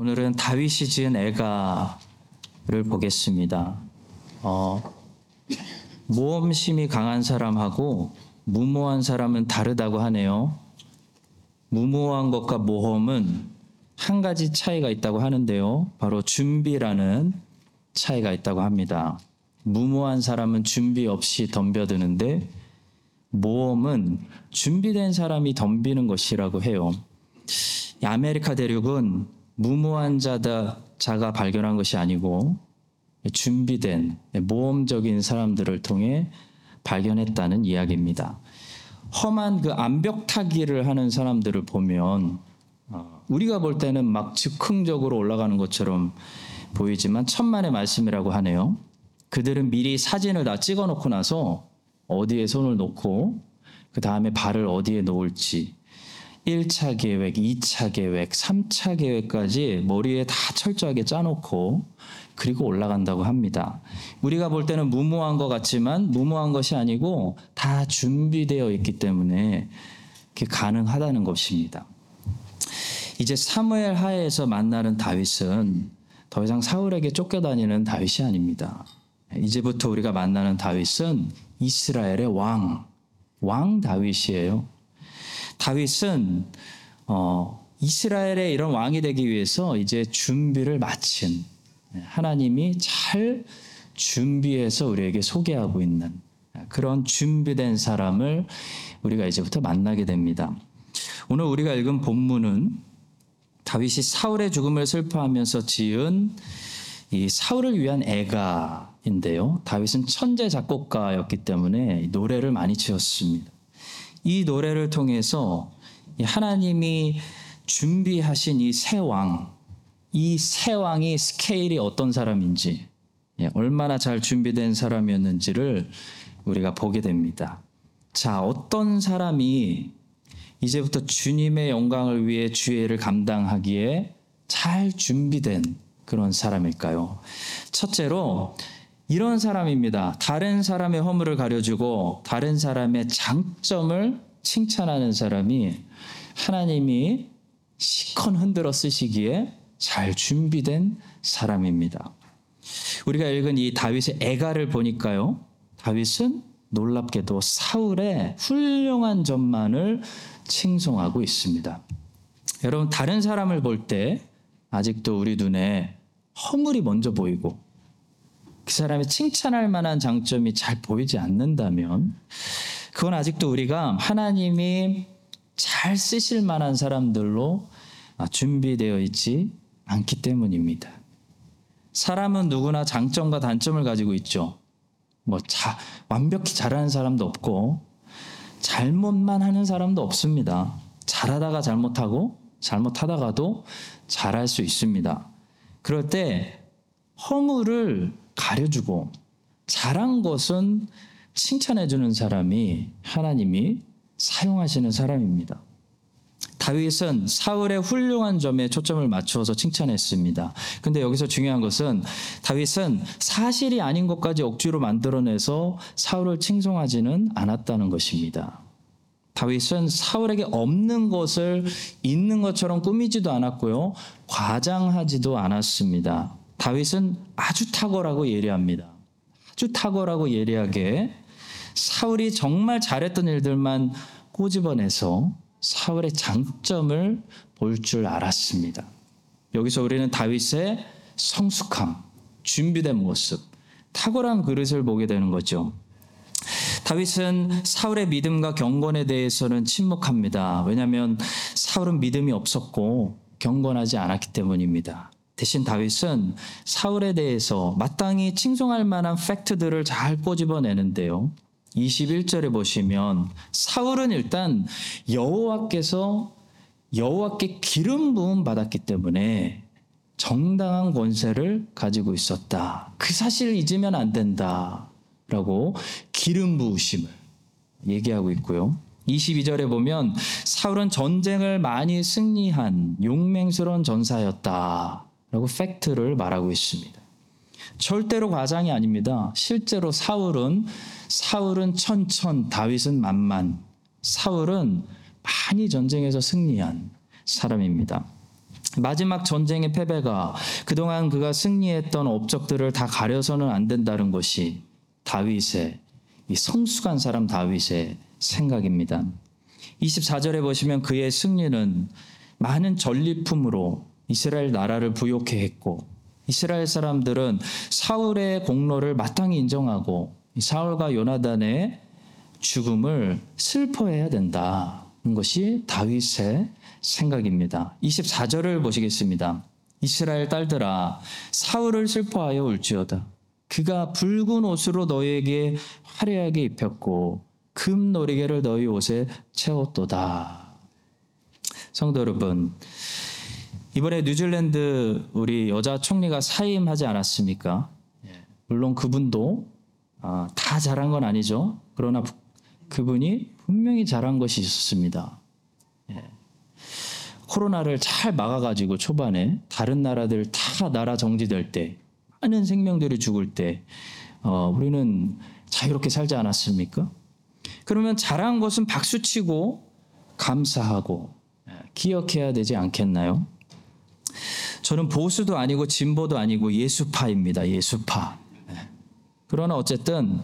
오늘은 다윗이 지은 애가를 보겠습니다. 어, 모험심이 강한 사람하고 무모한 사람은 다르다고 하네요. 무모한 것과 모험은 한 가지 차이가 있다고 하는데요. 바로 준비라는 차이가 있다고 합니다. 무모한 사람은 준비 없이 덤벼드는데 모험은 준비된 사람이 덤비는 것이라고 해요. 이 아메리카 대륙은 무모한 자다 자가 발견한 것이 아니고 준비된 모험적인 사람들을 통해 발견했다는 이야기입니다. 험한 그 암벽 타기를 하는 사람들을 보면 어, 우리가 볼 때는 막 즉흥적으로 올라가는 것처럼 보이지만 천만의 말씀이라고 하네요. 그들은 미리 사진을 다 찍어 놓고 나서 어디에 손을 놓고 그 다음에 발을 어디에 놓을지 1차 계획, 2차 계획, 3차 계획까지 머리에 다 철저하게 짜놓고 그리고 올라간다고 합니다. 우리가 볼 때는 무모한 것 같지만 무모한 것이 아니고 다 준비되어 있기 때문에 가능하다는 것입니다. 이제 사무엘 하에서 만나는 다윗은 더 이상 사울에게 쫓겨다니는 다윗이 아닙니다. 이제부터 우리가 만나는 다윗은 이스라엘의 왕, 왕 다윗이에요. 다윗은 어, 이스라엘의 이런 왕이 되기 위해서 이제 준비를 마친 하나님이 잘 준비해서 우리에게 소개하고 있는 그런 준비된 사람을 우리가 이제부터 만나게 됩니다. 오늘 우리가 읽은 본문은 다윗이 사울의 죽음을 슬퍼하면서 지은 이 사울을 위한 애가인데요. 다윗은 천재 작곡가였기 때문에 노래를 많이 지었습니다. 이 노래를 통해서 하나님이 준비하신 이 새 왕, 이 새 왕이 스케일이 어떤 사람인지, 예, 얼마나 잘 준비된 사람이었는지를 우리가 보게 됩니다. 자, 어떤 사람이 이제부터 주님의 영광을 위해 주의를 감당하기에 잘 준비된 그런 사람일까요? 첫째로 이런 사람입니다. 다른 사람의 허물을 가려주고 다른 사람의 장점을 칭찬하는 사람이 하나님이 시컨 흔들어 쓰시기에 잘 준비된 사람입니다. 우리가 읽은 이 다윗의 애가를 보니까요. 다윗은 놀랍게도 사울의 훌륭한 점만을 칭송하고 있습니다. 여러분 다른 사람을 볼 때 아직도 우리 눈에 허물이 먼저 보이고 그 사람이 칭찬할 만한 장점이 잘 보이지 않는다면 그건 아직도 우리가 하나님이 잘 쓰실 만한 사람들로 준비되어 있지 않기 때문입니다. 사람은 누구나 장점과 단점을 가지고 있죠. 뭐 자, 완벽히 잘하는 사람도 없고 잘못만 하는 사람도 없습니다. 잘하다가 잘못하고 잘못하다가도 잘할 수 있습니다. 그럴 때 허물을 가려주고 잘한 것은 칭찬해 주는 사람이 하나님이 사용하시는 사람입니다. 다윗은 사울의 훌륭한 점에 초점을 맞추어서 칭찬했습니다. 근데 여기서 중요한 것은 다윗은 사실이 아닌 것까지 억지로 만들어내서 사울을 칭송하지는 않았다는 것입니다. 다윗은 사울에게 없는 것을 있는 것처럼 꾸미지도 않았고요. 과장하지도 않았습니다. 다윗은 아주 탁월하고 예리합니다. 아주 탁월하고 예리하게 사울이 정말 잘했던 일들만 꼬집어내서 사울의 장점을 볼 줄 알았습니다. 여기서 우리는 다윗의 성숙함, 준비된 모습, 탁월한 그릇을 보게 되는 거죠. 다윗은 사울의 믿음과 경건에 대해서는 침묵합니다. 왜냐하면 사울은 믿음이 없었고 경건하지 않았기 때문입니다. 대신 다윗은 사울에 대해서 마땅히 칭송할 만한 팩트들을 잘 꼬집어내는데요. 21절에 보시면 사울은 일단 여호와께서 여호와께 기름 부음 받았기 때문에 정당한 권세를 가지고 있었다. 그 사실을 잊으면 안 된다라고 기름 부으심을 얘기하고 있고요. 22절에 보면 사울은 전쟁을 많이 승리한 용맹스러운 전사였다 라고 팩트를 말하고 있습니다. 절대로 과장이 아닙니다. 실제로 사울은 사울은 천천, 다윗은 만만. 사울은 많이 전쟁에서 승리한 사람입니다. 마지막 전쟁의 패배가 그동안 그가 승리했던 업적들을 다 가려서는 안 된다는 것이 다윗의 이 성숙한 사람 다윗의 생각입니다. 24절에 보시면 그의 승리는 많은 전리품으로 이스라엘 나라를 부욕해 했고 이스라엘 사람들은 사울의 공로를 마땅히 인정하고 사울과 요나단의 죽음을 슬퍼해야 된다는 것이 다윗의 생각입니다. 24절을 보시겠습니다. 이스라엘 딸들아 사울을 슬퍼하여 울지어다. 그가 붉은 옷으로 너희에게 화려하게 입혔고 금 놀이개를 너희 옷에 채웠도다. 성도 여러분, 이번에 뉴질랜드 우리 여자 총리가 사임하지 않았습니까? 물론 그분도 아, 다 잘한 건 아니죠. 그러나 그분이 분명히 잘한 것이 있었습니다. 예. 코로나를 잘 막아가지고 초반에 다른 나라들 다 나라 정지될 때 많은 생명들이 죽을 때 어, 우리는 자유롭게 살지 않았습니까? 그러면 잘한 것은 박수치고 감사하고 예, 기억해야 되지 않겠나요? 저는 보수도 아니고 진보도 아니고 예수파입니다. 예수파. 예. 그러나 어쨌든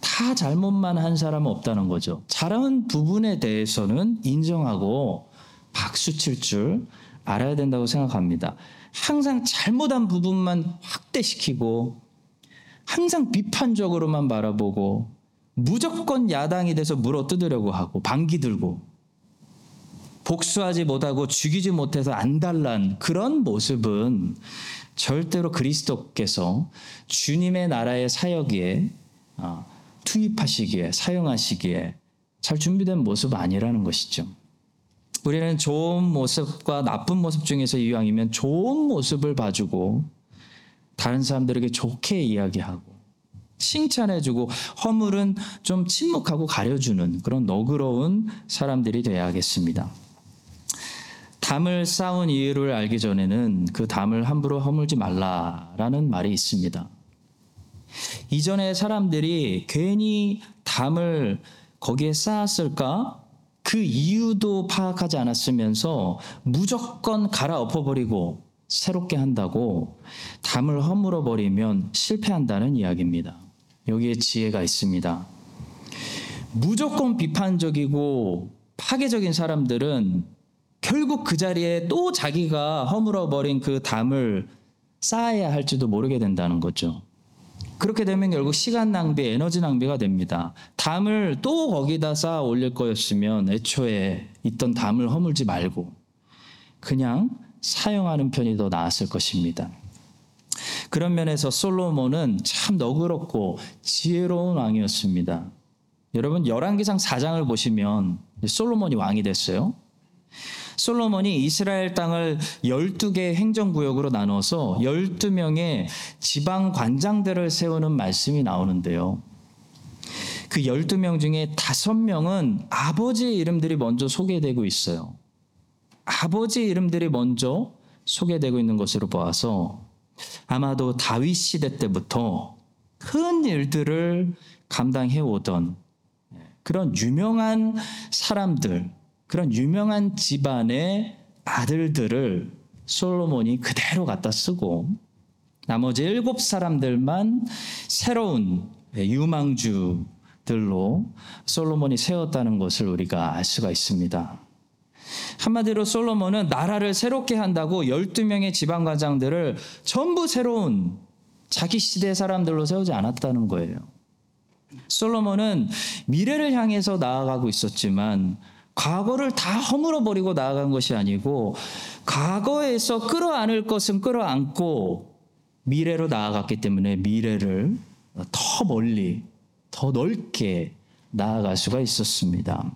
다 잘못만 한 사람은 없다는 거죠. 잘한 부분에 대해서는 인정하고 박수 칠 줄 알아야 된다고 생각합니다. 항상 잘못한 부분만 확대시키고 항상 비판적으로만 바라보고 무조건 야당이 돼서 물어 뜯으려고 하고 방귀 들고 복수하지 못하고 죽이지 못해서 안달난 그런 모습은 절대로 그리스도께서 주님의 나라의 사역에 어, 투입하시기에 사용하시기에 잘 준비된 모습 아니라는 것이죠. 우리는 좋은 모습과 나쁜 모습 중에서 이왕이면 좋은 모습을 봐주고 다른 사람들에게 좋게 이야기하고 칭찬해주고 허물은 좀 침묵하고 가려주는 그런 너그러운 사람들이 되어야겠습니다. 담을 쌓은 이유를 알기 전에는 그 담을 함부로 허물지 말라라는 말이 있습니다. 이전에 사람들이 괜히 담을 거기에 쌓았을까? 그 이유도 파악하지 않았으면서 무조건 갈아엎어버리고 새롭게 한다고 담을 허물어 버리면 실패한다는 이야기입니다. 여기에 지혜가 있습니다. 무조건 비판적이고 파괴적인 사람들은 결국 그 자리에 또 자기가 허물어 버린 그 담을 쌓아야 할지도 모르게 된다는 거죠. 그렇게 되면 결국 시간 낭비, 에너지 낭비가 됩니다. 담을 또 거기다 쌓아 올릴 거였으면 애초에 있던 담을 허물지 말고 그냥 사용하는 편이 더 나았을 것입니다. 그런 면에서 솔로몬은 참 너그럽고 지혜로운 왕이었습니다. 여러분 열왕기상 4장을 보시면 솔로몬이 왕이 됐어요. 솔로몬이 이스라엘 땅을 12개 행정구역으로 나눠서 12명의 지방 관장들을 세우는 말씀이 나오는데요. 그 12명 중에 5명은 아버지의 이름들이 먼저 소개되고 있어요. 아버지 이름들이 먼저 소개되고 있는 것으로 보아서 아마도 다윗 시대 때부터 큰 일들을 감당해 오던 그런 유명한 사람들, 그런 유명한 집안의 아들들을 솔로몬이 그대로 갖다 쓰고 나머지 일곱 사람들만 새로운 유망주들로 솔로몬이 세웠다는 것을 우리가 알 수가 있습니다. 한마디로 솔로몬은 나라를 새롭게 한다고 12명의 지방관장들을 전부 새로운 자기 시대 사람들로 세우지 않았다는 거예요. 솔로몬은 미래를 향해서 나아가고 있었지만 과거를 다 허물어 버리고 나아간 것이 아니고 과거에서 끌어안을 것은 끌어안고 미래로 나아갔기 때문에 미래를 더 멀리 더 넓게 나아갈 수가 있었습니다.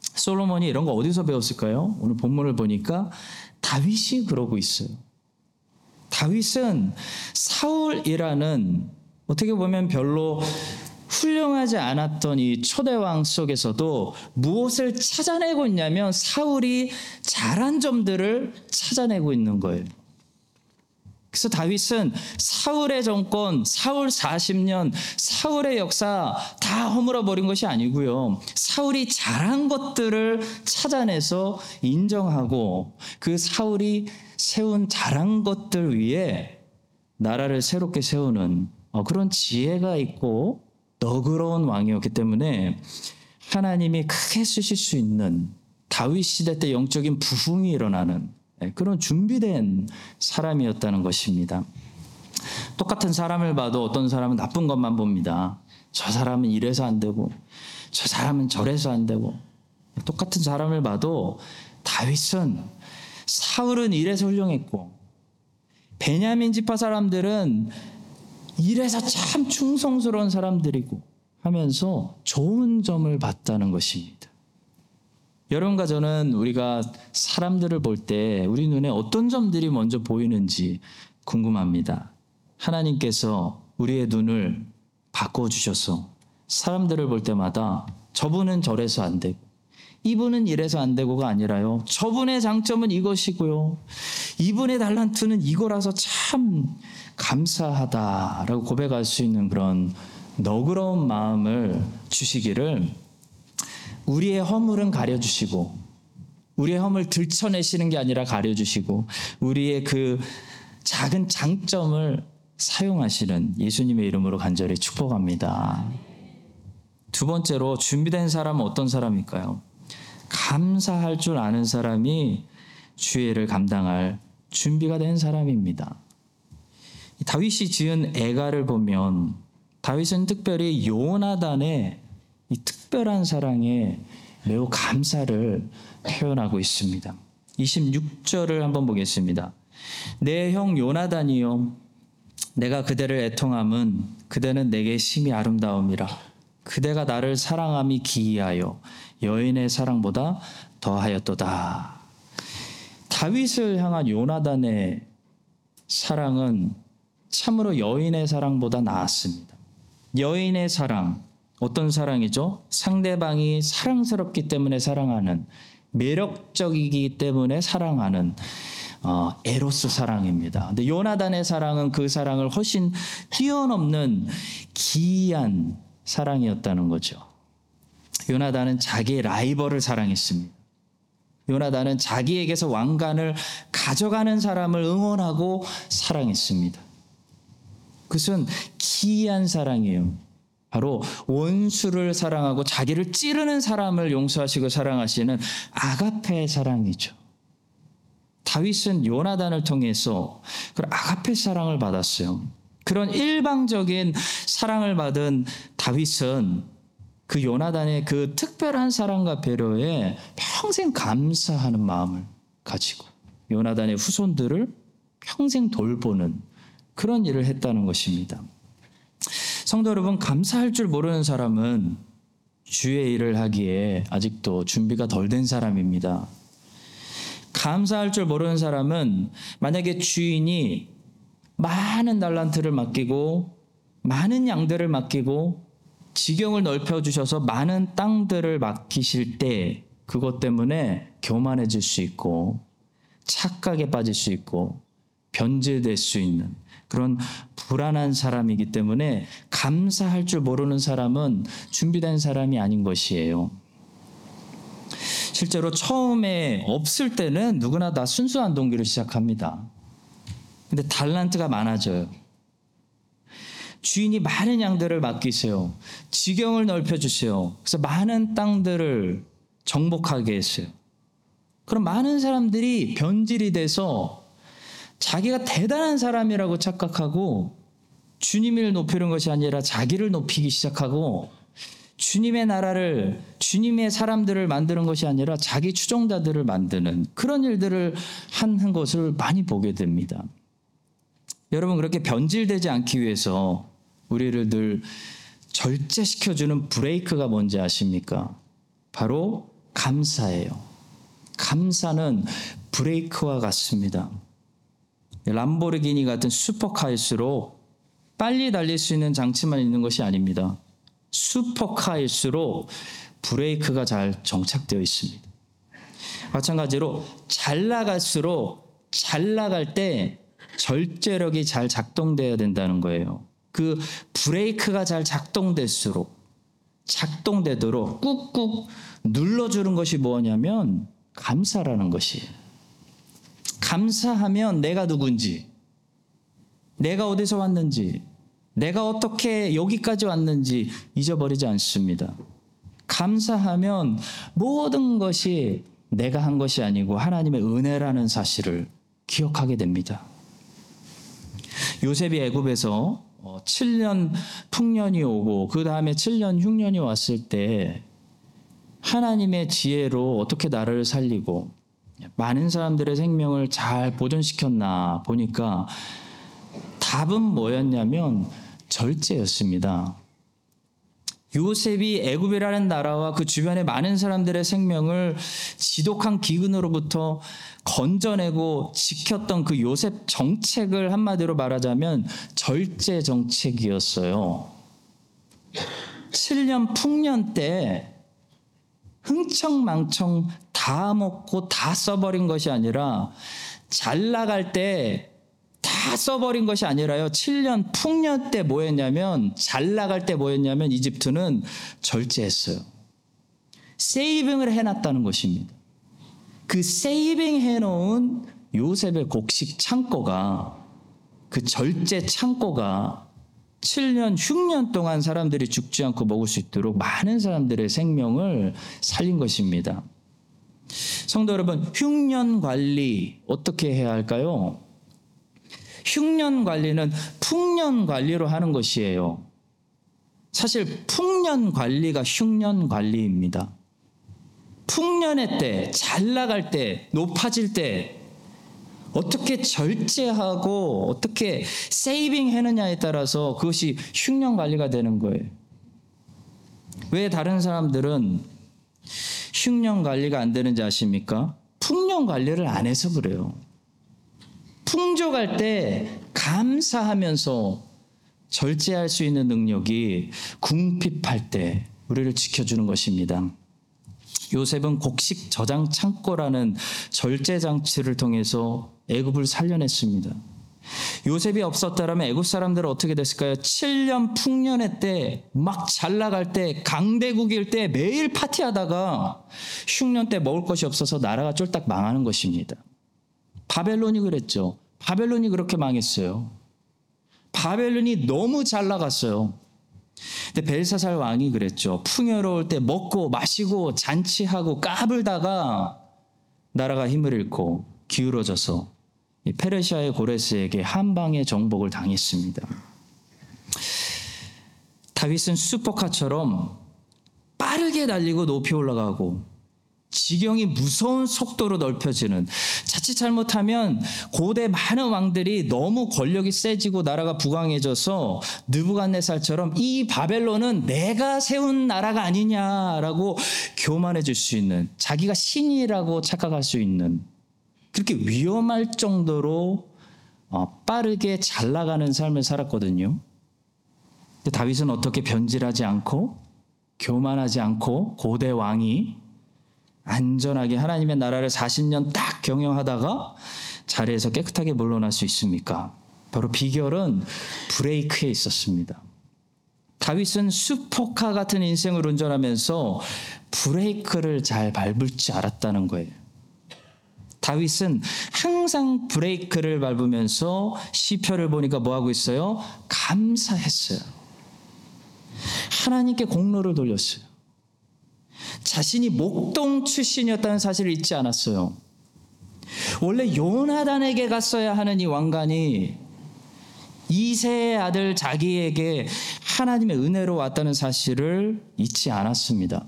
솔로몬이 이런 거 어디서 배웠을까요? 오늘 본문을 보니까 다윗이 그러고 있어요. 다윗은 사울이라는 어떻게 보면 별로 훌륭하지 않았던 이 초대왕 속에서도 무엇을 찾아내고 있냐면 사울이 잘한 점들을 찾아내고 있는 거예요. 그래서 다윗은 사울의 정권, 사울 40년, 사울의 역사 다 허물어 버린 것이 아니고요. 사울이 잘한 것들을 찾아내서 인정하고 그 사울이 세운 잘한 것들 위에 나라를 새롭게 세우는 어, 그런 지혜가 있고 너그러운 왕이었기 때문에 하나님이 크게 쓰실 수 있는 다윗 시대 때 영적인 부흥이 일어나는 예, 그런 준비된 사람이었다는 것입니다. 똑같은 사람을 봐도 어떤 사람은 나쁜 것만 봅니다. 저 사람은 이래서 안 되고, 저 사람은 저래서 안 되고, 똑같은 사람을 봐도 다윗은 사울은 이래서 훌륭했고, 베냐민 지파 사람들은 이래서 참 충성스러운 사람들이고 하면서 좋은 점을 봤다는 것입니다. 여러분과 저는 우리가 사람들을 볼 때 우리 눈에 어떤 점들이 먼저 보이는지 궁금합니다. 하나님께서 우리의 눈을 바꿔주셔서 사람들을 볼 때마다 저분은 저래서 안 되고 이분은 이래서 안 되고가 아니라요. 저분의 장점은 이것이고요. 이분의 달란트는 이거라서 참 감사하다라고 고백할 수 있는 그런 너그러운 마음을 주시기를 우리의 허물은 가려주시고 우리의 허물 들춰내시는 게 아니라 가려주시고 우리의 그 작은 장점을 사용하시는 예수님의 이름으로 간절히 축복합니다. 두 번째로 준비된 사람은 어떤 사람일까요? 감사할 줄 아는 사람이 주의를 감당할 준비가 된 사람입니다. 다윗이 지은 애가를 보면 다윗은 특별히 요나단의 이 특별한 사랑에 매우 감사를 표현하고 있습니다. 26절을 한번 보겠습니다. 내 형 요나단이요 내가 그대를 애통함은 그대는 내게 심히 아름다움이라 그대가 나를 사랑함이 기이하여 여인의 사랑보다 더하였도다. 다윗을 향한 요나단의 사랑은 참으로 여인의 사랑보다 나았습니다. 여인의 사랑, 어떤 사랑이죠? 상대방이 사랑스럽기 때문에 사랑하는, 매력적이기 때문에 사랑하는, 어, 에로스 사랑입니다. 근데 요나단의 사랑은 그 사랑을 훨씬 뛰어넘는 기이한 사랑이었다는 거죠. 요나단은 자기의 라이벌을 사랑했습니다. 요나단은 자기에게서 왕관을 가져가는 사람을 응원하고 사랑했습니다. 그것은 기이한 사랑이에요. 바로 원수를 사랑하고 자기를 찌르는 사람을 용서하시고 사랑하시는 아가페의 사랑이죠. 다윗은 요나단을 통해서 그런 아가페 사랑을 받았어요. 그런 일방적인 사랑을 받은 다윗은 그 요나단의 그 특별한 사랑과 배려에 평생 감사하는 마음을 가지고 요나단의 후손들을 평생 돌보는 그런 일을 했다는 것입니다. 성도 여러분, 감사할 줄 모르는 사람은 주의 일을 하기에 아직도 준비가 덜 된 사람입니다. 감사할 줄 모르는 사람은 만약에 주인이 많은 달란트를 맡기고 많은 양들을 맡기고 지경을 넓혀 주셔서 많은 땅들을 맡기실 때 그것 때문에 교만해질 수 있고 착각에 빠질 수 있고 변질될 수 있는 그런 불안한 사람이기 때문에 감사할 줄 모르는 사람은 준비된 사람이 아닌 것이에요. 실제로 처음에 없을 때는 누구나 다 순수한 동기로 시작합니다. 근데 달란트가 많아져요. 주인이 많은 양들을 맡기세요. 지경을 넓혀주세요. 그래서 많은 땅들을 정복하게 했어요. 그럼 많은 사람들이 변질이 돼서 자기가 대단한 사람이라고 착각하고 주님을 높이는 것이 아니라 자기를 높이기 시작하고 주님의 나라를 주님의 사람들을 만드는 것이 아니라 자기 추종자들을 만드는 그런 일들을 하는 것을 많이 보게 됩니다. 여러분 그렇게 변질되지 않기 위해서 우리를 늘 절제시켜주는 브레이크가 뭔지 아십니까? 바로 감사예요. 감사는 브레이크와 같습니다. 람보르기니 같은 슈퍼카일수록 빨리 달릴 수 있는 장치만 있는 것이 아닙니다. 슈퍼카일수록 브레이크가 잘 정착되어 있습니다. 마찬가지로 잘 나갈수록 잘 나갈 때 절제력이 잘 작동돼야 된다는 거예요. 그 브레이크가 잘 작동될수록 작동되도록 꾹꾹 눌러주는 것이 뭐냐면 감사라는 것이에요. 감사하면 내가 누군지, 내가 어디서 왔는지, 내가 어떻게 여기까지 왔는지 잊어버리지 않습니다. 감사하면 모든 것이 내가 한 것이 아니고 하나님의 은혜라는 사실을 기억하게 됩니다. 요셉이 애굽에서 7년 풍년이 오고 그 다음에 7년 흉년이 왔을 때 하나님의 지혜로 어떻게 나라를 살리고 많은 사람들의 생명을 잘 보존시켰나 보니까 답은 뭐였냐면 절제였습니다. 요셉이 애굽이라는 나라와 그 주변의 많은 사람들의 생명을 지독한 기근으로부터 건져내고 지켰던 그 요셉 정책을 한마디로 말하자면 절제 정책이었어요. 7년 풍년 때 흥청망청 다 먹고 다 써버린 것이 아니라 잘 나갈 때 다 써버린 것이 아니라요. 7년 풍년 때 뭐였냐면 잘 나갈 때 뭐였냐면 이집트는 절제했어요. 세이빙을 해놨다는 것입니다. 그 세이빙 해놓은 요셉의 곡식 창고가 그 절제 창고가 7년, 6년 동안 사람들이 죽지 않고 먹을 수 있도록 많은 사람들의 생명을 살린 것입니다. 성도 여러분, 흉년 관리 어떻게 해야 할까요? 흉년 관리는 풍년 관리로 하는 것이에요. 사실 풍년 관리가 흉년 관리입니다. 풍년의 때, 잘 나갈 때, 높아질 때, 어떻게 절제하고 어떻게 세이빙 해느냐에 따라서 그것이 흉년 관리가 되는 거예요. 왜 다른 사람들은 흉년 관리가 안 되는지 아십니까? 풍년 관리를 안 해서 그래요. 풍족할 때 감사하면서 절제할 수 있는 능력이 궁핍할 때 우리를 지켜주는 것입니다. 요셉은 곡식 저장 창고라는 절제 장치를 통해서 애굽을 살려냈습니다. 요셉이 없었다면 애굽 사람들은 어떻게 됐을까요? 7년 풍년의 때 막 잘 나갈 때 강대국일 때 매일 파티하다가 흉년 때 먹을 것이 없어서 나라가 쫄딱 망하는 것입니다. 바벨론이 그랬죠. 바벨론이 그렇게 망했어요. 바벨론이 너무 잘 나갔어요. 근데 벨사살 왕이 그랬죠. 풍요로울 때 먹고 마시고 잔치하고 까불다가 나라가 힘을 잃고 기울어져서 페르시아의 고레스에게 한 방의 정복을 당했습니다. 다윗은 슈퍼카처럼 빠르게 달리고 높이 올라가고 지경이 무서운 속도로 넓혀지는 자칫 잘못하면 고대 많은 왕들이 너무 권력이 세지고 나라가 부강해져서 느부갓네살처럼 이 바벨론은 내가 세운 나라가 아니냐라고 교만해질 수 있는 자기가 신이라고 착각할 수 있는 그렇게 위험할 정도로 어, 빠르게 잘 나가는 삶을 살았거든요. 다윗은 어떻게 변질하지 않고 교만하지 않고 고대 왕이 안전하게 하나님의 나라를 40년 딱 경영하다가 자리에서 깨끗하게 물러날 수 있습니까? 바로 비결은 브레이크에 있었습니다. 다윗은 슈퍼카 같은 인생을 운전하면서 브레이크를 잘 밟을 줄 알았다는 거예요. 다윗은 항상 브레이크를 밟으면서 시편을 보니까 뭐 하고 있어요? 감사했어요. 하나님께 공로를 돌렸어요. 자신이 목동 출신이었다는 사실을 잊지 않았어요. 원래 요나단에게 갔어야 하는 이 왕관이 이세의 아들 자기에게 하나님의 은혜로 왔다는 사실을 잊지 않았습니다.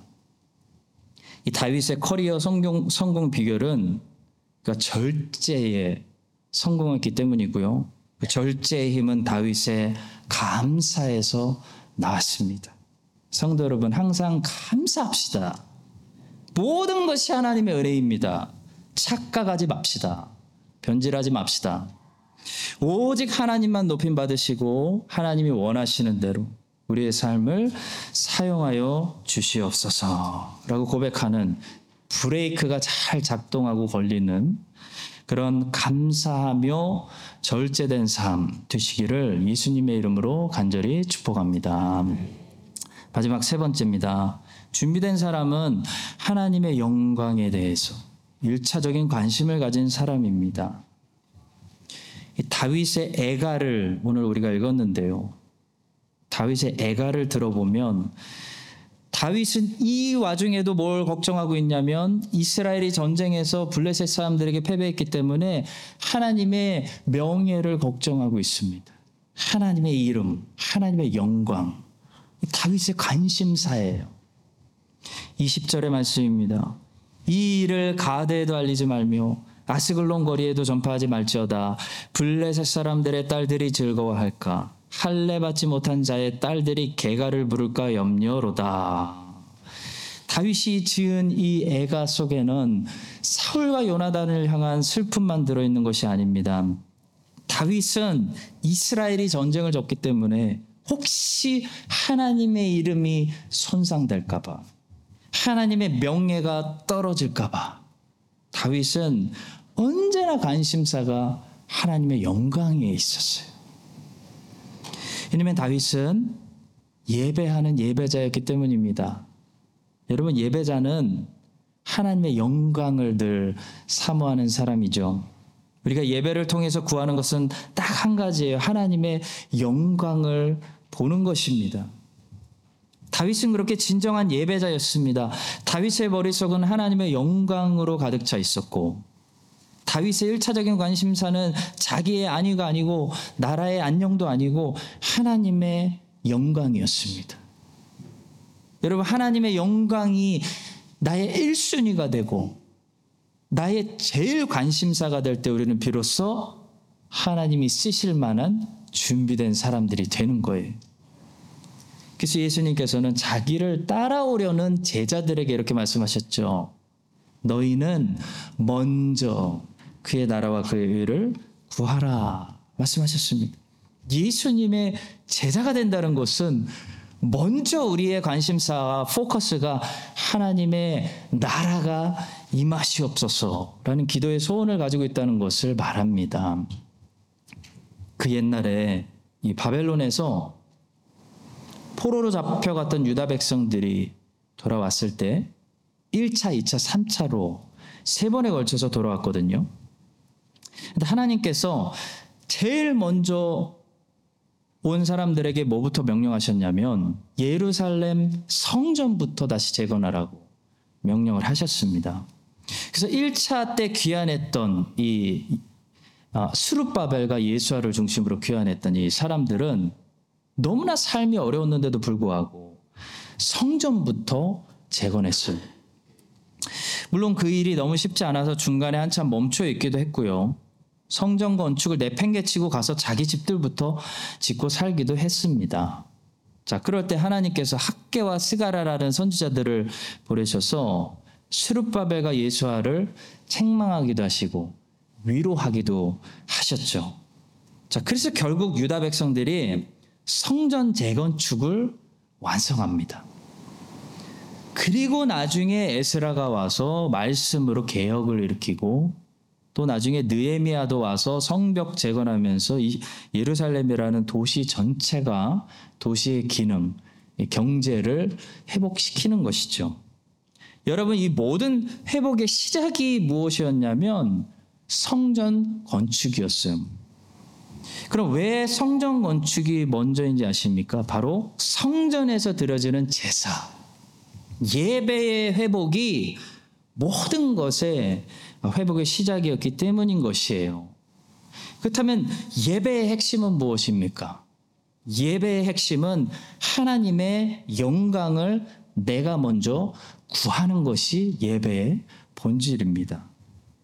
이 다윗의 커리어 성공, 성공 비결은 그러니까 절제에 성공했기 때문이고요. 그 절제의 힘은 다윗의 감사에서 나왔습니다. 성도 여러분, 항상 감사합시다. 모든 것이 하나님의 은혜입니다. 착각하지 맙시다. 변질하지 맙시다. 오직 하나님만 높임 받으시고 하나님이 원하시는 대로 우리의 삶을 사용하여 주시옵소서라고 고백하는 브레이크가 잘 작동하고 걸리는 그런 감사하며 절제된 삶 되시기를 예수님의 이름으로 간절히 축복합니다. 마지막 세 번째입니다. 준비된 사람은 하나님의 영광에 대해서 일차적인 관심을 가진 사람입니다. 다윗의 애가를 오늘 우리가 읽었는데요. 다윗의 애가를 들어보면 다윗은 이 와중에도 뭘 걱정하고 있냐면 이스라엘이 전쟁에서 블레셋 사람들에게 패배했기 때문에 하나님의 명예를 걱정하고 있습니다. 하나님의 이름, 하나님의 영광. 다윗의 관심사예요. 20절의 말씀입니다. 이 일을 가드에도 알리지 말며 아스글론 거리에도 전파하지 말지어다. 블레셋 사람들의 딸들이 즐거워할까? 할례 받지 못한 자의 딸들이 개가를 부를까 염려로다. 다윗이 지은 이 애가 속에는 사울과 요나단을 향한 슬픔만 들어 있는 것이 아닙니다. 다윗은 이스라엘이 전쟁을 졌기 때문에 혹시 하나님의 이름이 손상될까봐, 하나님의 명예가 떨어질까봐, 다윗은 언제나 관심사가 하나님의 영광에 있었어요. 왜냐하면 다윗은 예배하는 예배자였기 때문입니다. 여러분 예배자는 하나님의 영광을 늘 사모하는 사람이죠. 우리가 예배를 통해서 구하는 것은 딱 한 가지예요. 하나님의 영광을 보는 것입니다. 다윗은 그렇게 진정한 예배자였습니다. 다윗의 머릿속은 하나님의 영광으로 가득 차 있었고 다윗의 일차적인 관심사는 자기의 안위가 아니고 나라의 안녕도 아니고 하나님의 영광이었습니다. 여러분 하나님의 영광이 나의 1순위가 되고 나의 제일 관심사가 될 때 우리는 비로소 하나님이 쓰실 만한 준비된 사람들이 되는 거예요. 그래서 예수님께서는 자기를 따라오려는 제자들에게 이렇게 말씀하셨죠. 너희는 먼저 그의 나라와 그의 의를 구하라 말씀하셨습니다. 예수님의 제자가 된다는 것은 먼저 우리의 관심사와 포커스가 하나님의 나라가 임하시옵소서라는 기도의 소원을 가지고 있다는 것을 말합니다. 그 옛날에 이 바벨론에서 포로로 잡혀갔던 유다 백성들이 돌아왔을 때 1차, 2차, 3차로 세 번에 걸쳐서 돌아왔거든요. 근데 하나님께서 제일 먼저 온 사람들에게 뭐부터 명령하셨냐면 예루살렘 성전부터 다시 재건하라고 명령을 하셨습니다. 그래서 1차 때 귀환했던 이 아, 수룹바벨과 예수아를 중심으로 귀환했던 이 사람들은 너무나 삶이 어려웠는데도 불구하고 성전부터 재건했어요. 물론 그 일이 너무 쉽지 않아서 중간에 한참 멈춰 있기도 했고요. 성전 건축을 내팽개치고 가서 자기 집들부터 짓고 살기도 했습니다. 자, 그럴 때 하나님께서 학계와 스가라라는 선지자들을 보내셔서 수룹바벨과 예수아를 책망하기도 하시고 위로하기도 하셨죠. 자, 그래서 결국 유다 백성들이 성전 재건축을 완성합니다. 그리고 나중에 에스라가 와서 말씀으로 개혁을 일으키고 또 나중에 느에미아도 와서 성벽 재건하면서 이 예루살렘이라는 도시 전체가 도시의 기능, 경제를 회복시키는 것이죠. 여러분 이 모든 회복의 시작이 무엇이었냐면 성전 건축이었어요. 그럼 왜 성전 건축이 먼저인지 아십니까? 바로 성전에서 드려지는 제사, 예배의 회복이 모든 것의 회복의 시작이었기 때문인 것이에요. 그렇다면 예배의 핵심은 무엇입니까? 예배의 핵심은 하나님의 영광을 내가 먼저 구하는 것이 예배의 본질입니다.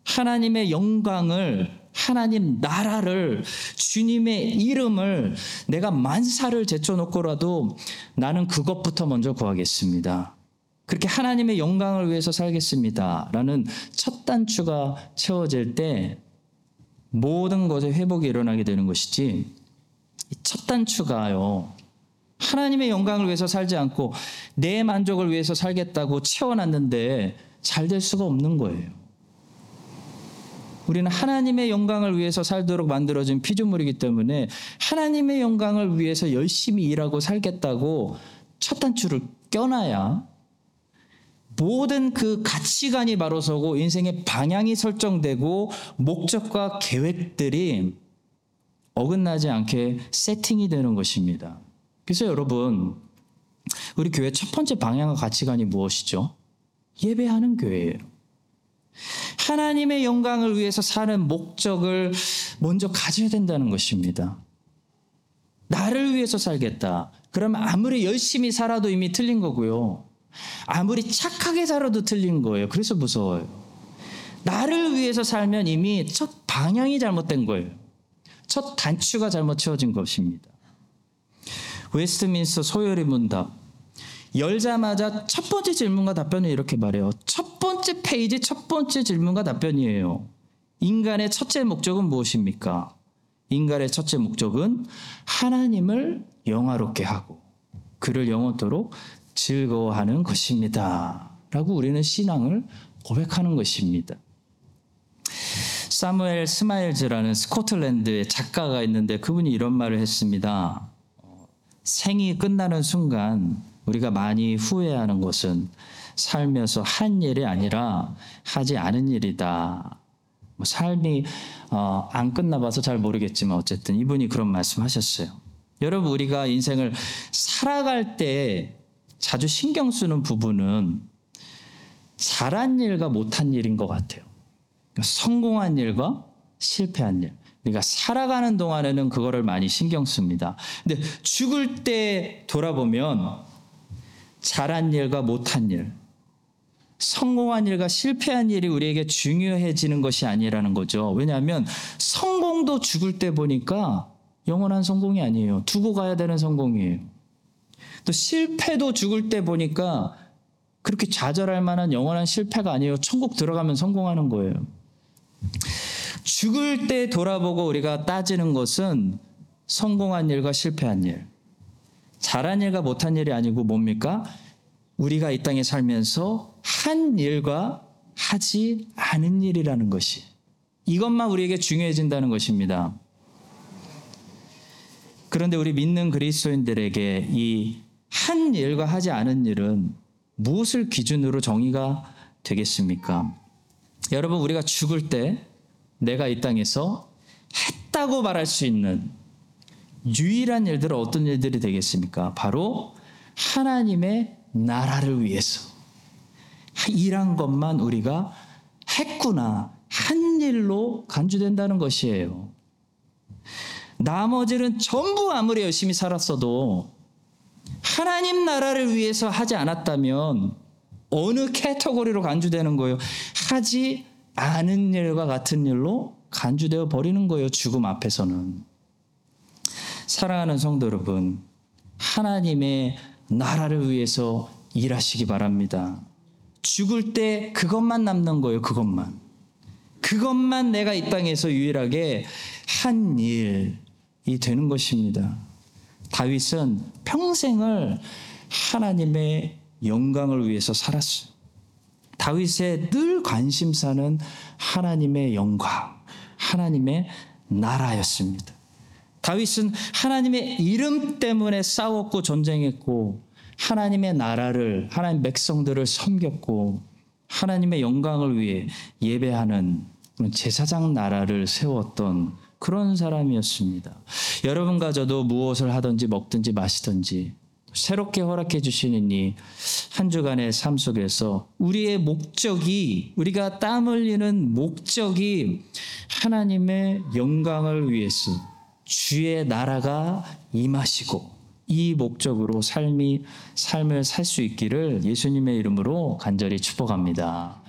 하나님의 영광을 하나님 나라를 주님의 이름을 내가 만사를 제쳐놓고라도 나는 그것부터 먼저 구하겠습니다. 그렇게 하나님의 영광을 위해서 살겠습니다. 라는 첫 단추가 채워질 때 모든 것의 회복이 일어나게 되는 것이지 첫 단추가요. 하나님의 영광을 위해서 살지 않고 내 만족을 위해서 살겠다고 채워놨는데 잘 될 수가 없는 거예요. 우리는 하나님의 영광을 위해서 살도록 만들어진 피조물이기 때문에 하나님의 영광을 위해서 열심히 일하고 살겠다고 첫 단추를 껴놔야 모든 그 가치관이 바로 서고 인생의 방향이 설정되고 목적과 계획들이 어긋나지 않게 세팅이 되는 것입니다. 그래서 여러분, 우리 교회 첫 번째 방향과 가치관이 무엇이죠? 예배하는 교회예요. 하나님의 영광을 위해서 사는 목적을 먼저 가져야 된다는 것입니다. 나를 위해서 살겠다. 그러면 아무리 열심히 살아도 이미 틀린 거고요. 아무리 착하게 살아도 틀린 거예요. 그래서 무서워요. 나를 위해서 살면 이미 첫 방향이 잘못된 거예요. 첫 단추가 잘못 채워진 것입니다. 웨스트민스터 소요리 문답. 열자마자 첫 번째 질문과 답변을 이렇게 말해요. 첫 번째 페이지 첫 번째 질문과 답변이에요. 인간의 첫째 목적은 무엇입니까? 인간의 첫째 목적은 하나님을 영화롭게 하고 그를 영원토록 즐거워하는 것입니다. 라고 우리는 신앙을 고백하는 것입니다. 사무엘 스마일즈라는 스코틀랜드의 작가가 있는데 그분이 이런 말을 했습니다. 생이 끝나는 순간 우리가 많이 후회하는 것은 살면서 한 일이 아니라 하지 않은 일이다. 뭐 삶이 어, 안 끝나봐서 잘 모르겠지만 어쨌든 이분이 그런 말씀하셨어요. 여러분 우리가 인생을 살아갈 때 자주 신경 쓰는 부분은 잘한 일과 못한 일인 것 같아요. 그러니까 성공한 일과 실패한 일. 그러니까 살아가는 동안에는 그거를 많이 신경 씁니다. 근데 죽을 때 돌아보면 잘한 일과 못한 일, 성공한 일과 실패한 일이 우리에게 중요해지는 것이 아니라는 거죠. 왜냐하면 성공도 죽을 때 보니까 영원한 성공이 아니에요. 두고 가야 되는 성공이에요. 또 실패도 죽을 때 보니까 그렇게 좌절할 만한 영원한 실패가 아니에요. 천국 들어가면 성공하는 거예요. 죽을 때 돌아보고 우리가 따지는 것은 성공한 일과 실패한 일, 잘한 일과 못한 일이 아니고 뭡니까? 우리가 이 땅에 살면서 한 일과 하지 않은 일이라는 것이 이것만 우리에게 중요해진다는 것입니다. 그런데 우리 믿는 그리스도인들에게 이 한 일과 하지 않은 일은 무엇을 기준으로 정의가 되겠습니까? 여러분 우리가 죽을 때 내가 이 땅에서 했다고 말할 수 있는 유일한 일들은 어떤 일들이 되겠습니까? 바로 하나님의 나라를 위해서 일한 것만 우리가 했구나 한 일로 간주된다는 것이에요. 나머지는 전부 아무리 열심히 살았어도 하나님 나라를 위해서 하지 않았다면 어느 캐터고리로 간주되는 거예요? 하지 않은 일과 같은 일로 간주되어 버리는 거예요. 죽음 앞에서는. 사랑하는 성도 여러분, 하나님의 나라를 위해서 일하시기 바랍니다. 죽을 때 그것만 남는 거예요. 그것만. 그것만 내가 이 땅에서 유일하게 한 일이 되는 것입니다. 다윗은 평생을 하나님의 영광을 위해서 살았어요. 다윗의 늘 관심사는 하나님의 영광, 하나님의 나라였습니다. 다윗은 하나님의 이름 때문에 싸웠고 전쟁했고 하나님의 나라를 하나님 백성들을 섬겼고 하나님의 영광을 위해 예배하는 제사장 나라를 세웠던 그런 사람이었습니다. 여러분과 저도 무엇을 하든지 먹든지 마시든지 새롭게 허락해 주시는 이 한 주간의 삶 속에서 우리의 목적이 우리가 땀 흘리는 목적이 하나님의 영광을 위해서 주의 나라가 임하시고 이 목적으로 삶이 삶을 살 수 있기를 예수님의 이름으로 간절히 축복합니다.